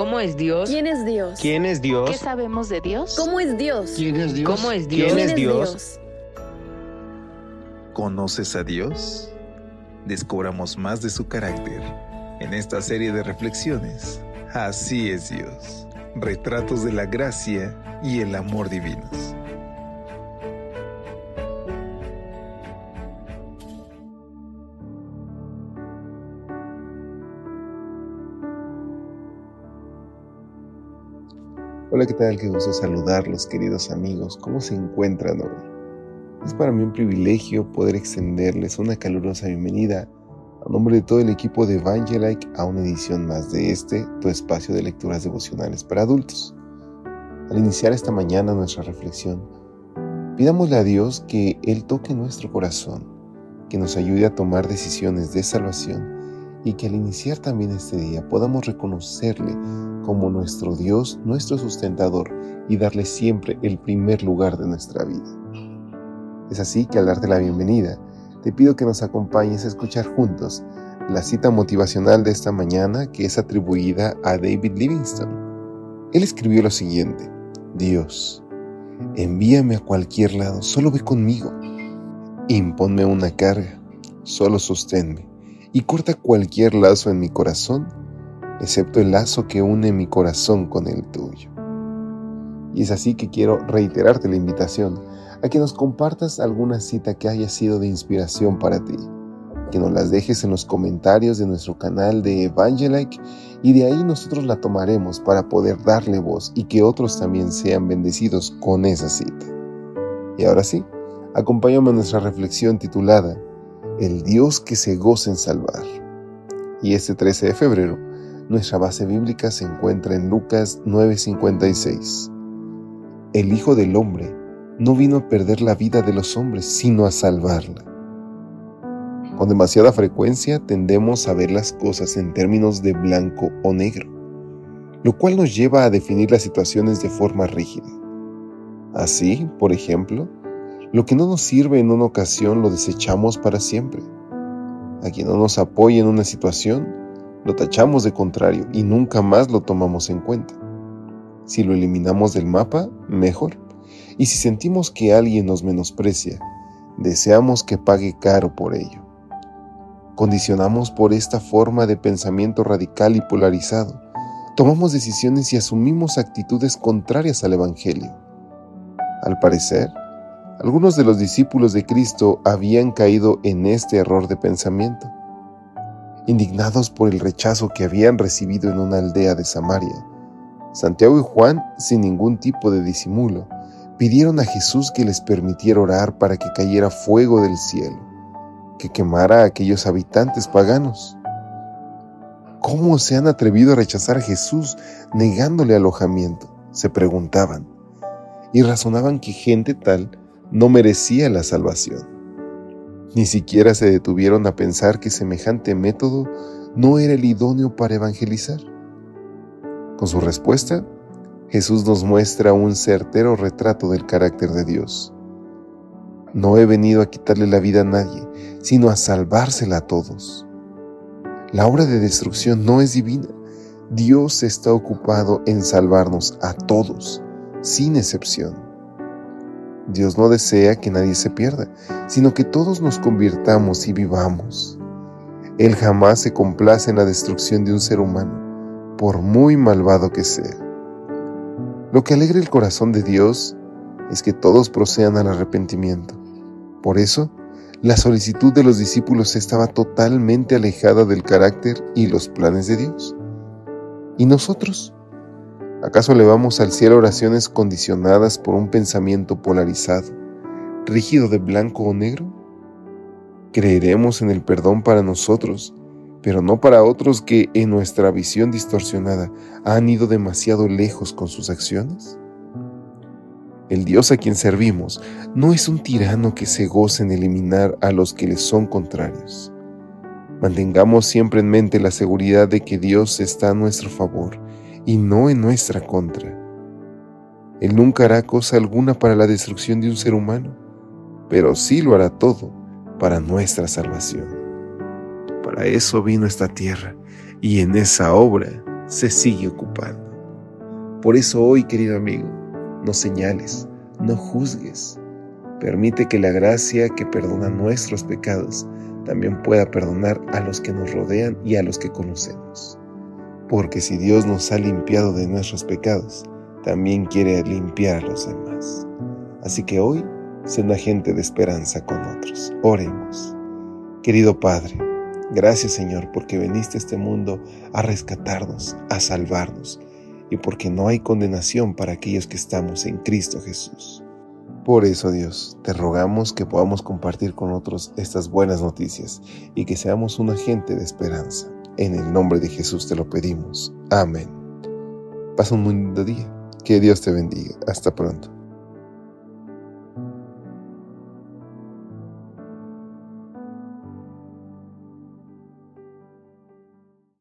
¿Cómo es Dios? ¿Quién es Dios? ¿Quién es Dios? ¿Qué sabemos de Dios? ¿Cómo es Dios? ¿Quién es Dios? ¿Cómo es Dios? ¿Quién es Dios? ¿Conoces a Dios? Descubramos más de su carácter en esta serie de reflexiones. Así es Dios. Retratos de la gracia y el amor divinos. Hola, ¿qué tal? Qué gusto saludarlos, queridos amigos. ¿Cómo se encuentran hoy? Es para mí un privilegio poder extenderles una calurosa bienvenida a nombre de todo el equipo de Evangelike a una edición más de este, tu espacio de lecturas devocionales para adultos. Al iniciar esta mañana nuestra reflexión, pidámosle a Dios que Él toque nuestro corazón, que nos ayude a tomar decisiones de salvación y que al iniciar también este día podamos reconocerle como nuestro Dios, nuestro sustentador y darle siempre el primer lugar de nuestra vida. Es así que al darte la bienvenida, te pido que nos acompañes a escuchar juntos la cita motivacional de esta mañana que es atribuida a David Livingstone. Él escribió lo siguiente, Dios, envíame a cualquier lado, solo ve conmigo. Imponme una carga, solo sosténme y corta cualquier lazo en mi corazón, excepto el lazo que une mi corazón con el tuyo. Y es así que quiero reiterarte la invitación a que nos compartas alguna cita que haya sido de inspiración para ti, que nos las dejes en los comentarios de nuestro canal de Evangelike y de ahí nosotros la tomaremos para poder darle voz y que otros también sean bendecidos con esa cita. Y ahora sí, acompáñame a nuestra reflexión titulada el Dios que se goza en salvar. Y este 13 de febrero, nuestra base bíblica se encuentra en Lucas 9:56. El Hijo del Hombre no vino a perder la vida de los hombres, sino a salvarla. Con demasiada frecuencia tendemos a ver las cosas en términos de blanco o negro, lo cual nos lleva a definir las situaciones de forma rígida. Así, por ejemplo, lo que no nos sirve en una ocasión lo desechamos para siempre. A quien no nos apoya en una situación, lo tachamos de contrario y nunca más lo tomamos en cuenta. Si lo eliminamos del mapa, mejor. Y si sentimos que alguien nos menosprecia, deseamos que pague caro por ello. Condicionamos por esta forma de pensamiento radical y polarizado. Tomamos decisiones y asumimos actitudes contrarias al Evangelio. Al parecer, algunos de los discípulos de Cristo habían caído en este error de pensamiento. Indignados por el rechazo que habían recibido en una aldea de Samaria, Santiago y Juan, sin ningún tipo de disimulo, pidieron a Jesús que les permitiera orar para que cayera fuego del cielo, que quemara a aquellos habitantes paganos. ¿Cómo se han atrevido a rechazar a Jesús negándole alojamiento? se preguntaban, y razonaban que gente tal no merecía la salvación. Ni siquiera se detuvieron a pensar que semejante método no era el idóneo para evangelizar. Con su respuesta, Jesús nos muestra un certero retrato del carácter de Dios. No he venido a quitarle la vida a nadie, sino a salvársela a todos. La obra de destrucción no es divina. Dios está ocupado en salvarnos a todos, sin excepción. Dios no desea que nadie se pierda, sino que todos nos convirtamos y vivamos. Él jamás se complace en la destrucción de un ser humano, por muy malvado que sea. Lo que alegra el corazón de Dios es que todos procedan al arrepentimiento. Por eso, la solicitud de los discípulos estaba totalmente alejada del carácter y los planes de Dios. ¿Y nosotros? ¿Acaso elevamos al cielo oraciones condicionadas por un pensamiento polarizado, rígido de blanco o negro? Creeremos en el perdón para nosotros, pero no para otros que en nuestra visión distorsionada han ido demasiado lejos con sus acciones? El Dios a quien servimos no es un tirano que se goce en eliminar a los que le son contrarios. Mantengamos siempre en mente la seguridad de que Dios está a nuestro favor y no en nuestra contra. Él nunca hará cosa alguna para la destrucción de un ser humano, pero sí lo hará todo para nuestra salvación. Para eso vino esta tierra y en esa obra se sigue ocupando. Por eso hoy, querido amigo, no señales, no juzgues. Permite que la gracia que perdona nuestros pecados también pueda perdonar a los que nos rodean y a los que conocemos. Porque si Dios nos ha limpiado de nuestros pecados, también quiere limpiar a los demás. Así que hoy, sé un agente de esperanza con otros. Oremos. Querido Padre, gracias Señor porque viniste a este mundo a rescatarnos, a salvarnos, y porque no hay condenación para aquellos que estamos en Cristo Jesús. Por eso, Dios, te rogamos que podamos compartir con otros estas buenas noticias y que seamos un agente de esperanza. En el nombre de Jesús te lo pedimos. Amén. Pasa un lindo día. Que Dios te bendiga. Hasta pronto.